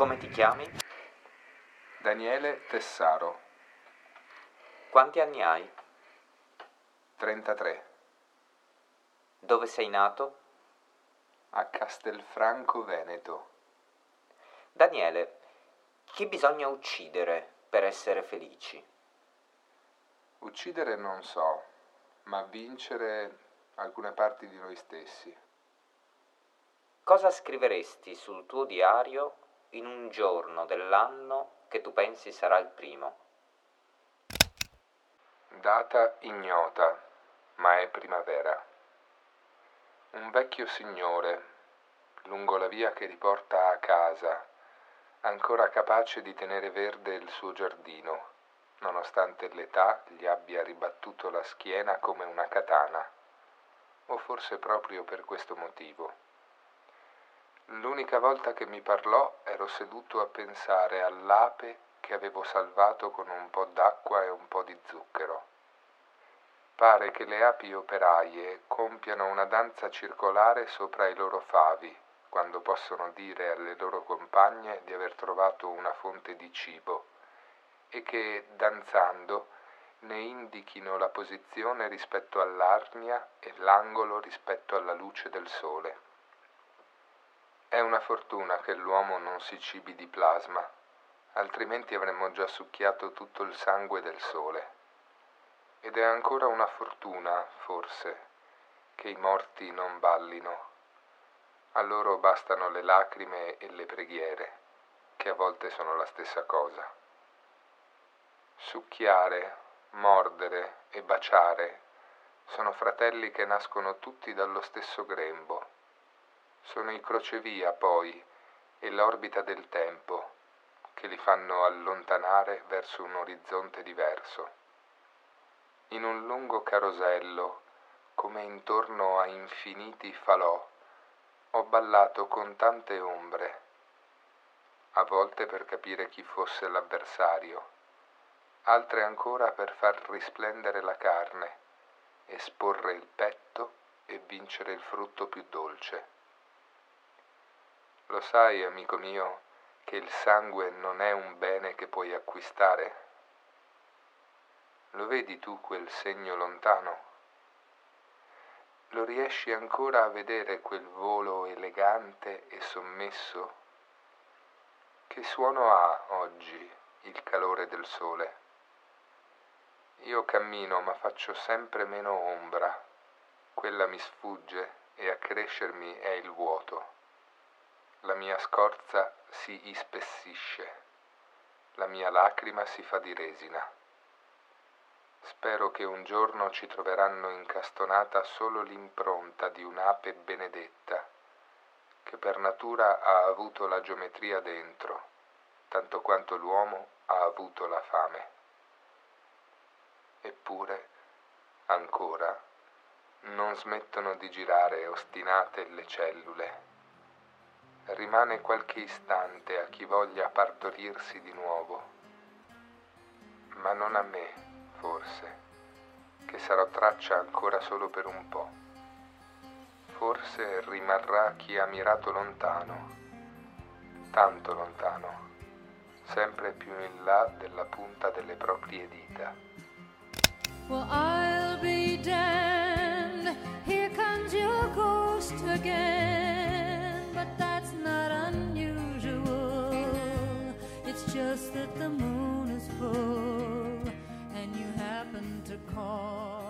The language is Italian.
Come ti chiami? Daniele Tessaro, Quanti anni hai? 33, Dove sei nato? a Castelfranco Veneto. Daniele, chi bisogna uccidere per essere felici? Uccidere non so, ma vincere alcune parti di noi stessi. Cosa scriveresti sul tuo diario in un giorno dell'anno che tu pensi sarà il primo? Data ignota, ma è primavera. Un vecchio signore, lungo la via che riporta a casa, ancora capace di tenere verde il suo giardino, nonostante l'età gli abbia ribattuto la schiena come una katana, o forse proprio per questo motivo. L'unica volta che mi parlò ero seduto a pensare all'ape che avevo salvato con un po' d'acqua e un po' di zucchero. Pare che le api operaie compiano una danza circolare sopra i loro favi, quando possono dire alle loro compagne di aver trovato una fonte di cibo, e che, danzando, ne indichino la posizione rispetto all'arnia e l'angolo rispetto alla luce del sole. È una fortuna che l'uomo non si cibi di plasma, altrimenti avremmo già succhiato tutto il sangue del sole. Ed è ancora una fortuna, forse, che i morti non ballino. A loro bastano le lacrime e le preghiere, che a volte sono la stessa cosa. Succhiare, mordere e baciare sono fratelli che nascono tutti dallo stesso grembo. Sono i crocevia, poi, e l'orbita del tempo, che li fanno allontanare verso un orizzonte diverso. In un lungo carosello, come intorno a infiniti falò, ho ballato con tante ombre, a volte per capire chi fosse l'avversario, altre ancora per far risplendere la carne, esporre il petto e vincere il frutto più dolce. Lo sai, amico mio, che il sangue non è un bene che puoi acquistare? Lo vedi tu quel segno lontano? Lo riesci ancora a vedere quel volo elegante e sommesso? Che suono ha oggi il calore del sole? Io cammino ma faccio sempre meno ombra, quella mi sfugge e a crescermi è il vuoto. La mia scorza si ispessisce, la mia lacrima si fa di resina. Spero che un giorno ci troveranno incastonata solo l'impronta di un'ape benedetta, che per natura ha avuto la geometria dentro, tanto quanto l'uomo ha avuto la fame. Eppure, ancora, non smettono di girare ostinate le cellule. Rimane qualche istante a chi voglia partorirsi di nuovo, ma non a me forse, che sarò traccia ancora solo per un po'. Forse rimarrà chi ha mirato lontano, tanto lontano, sempre più in là della punta delle proprie dita. Well, just that the moon is full and you happen to call.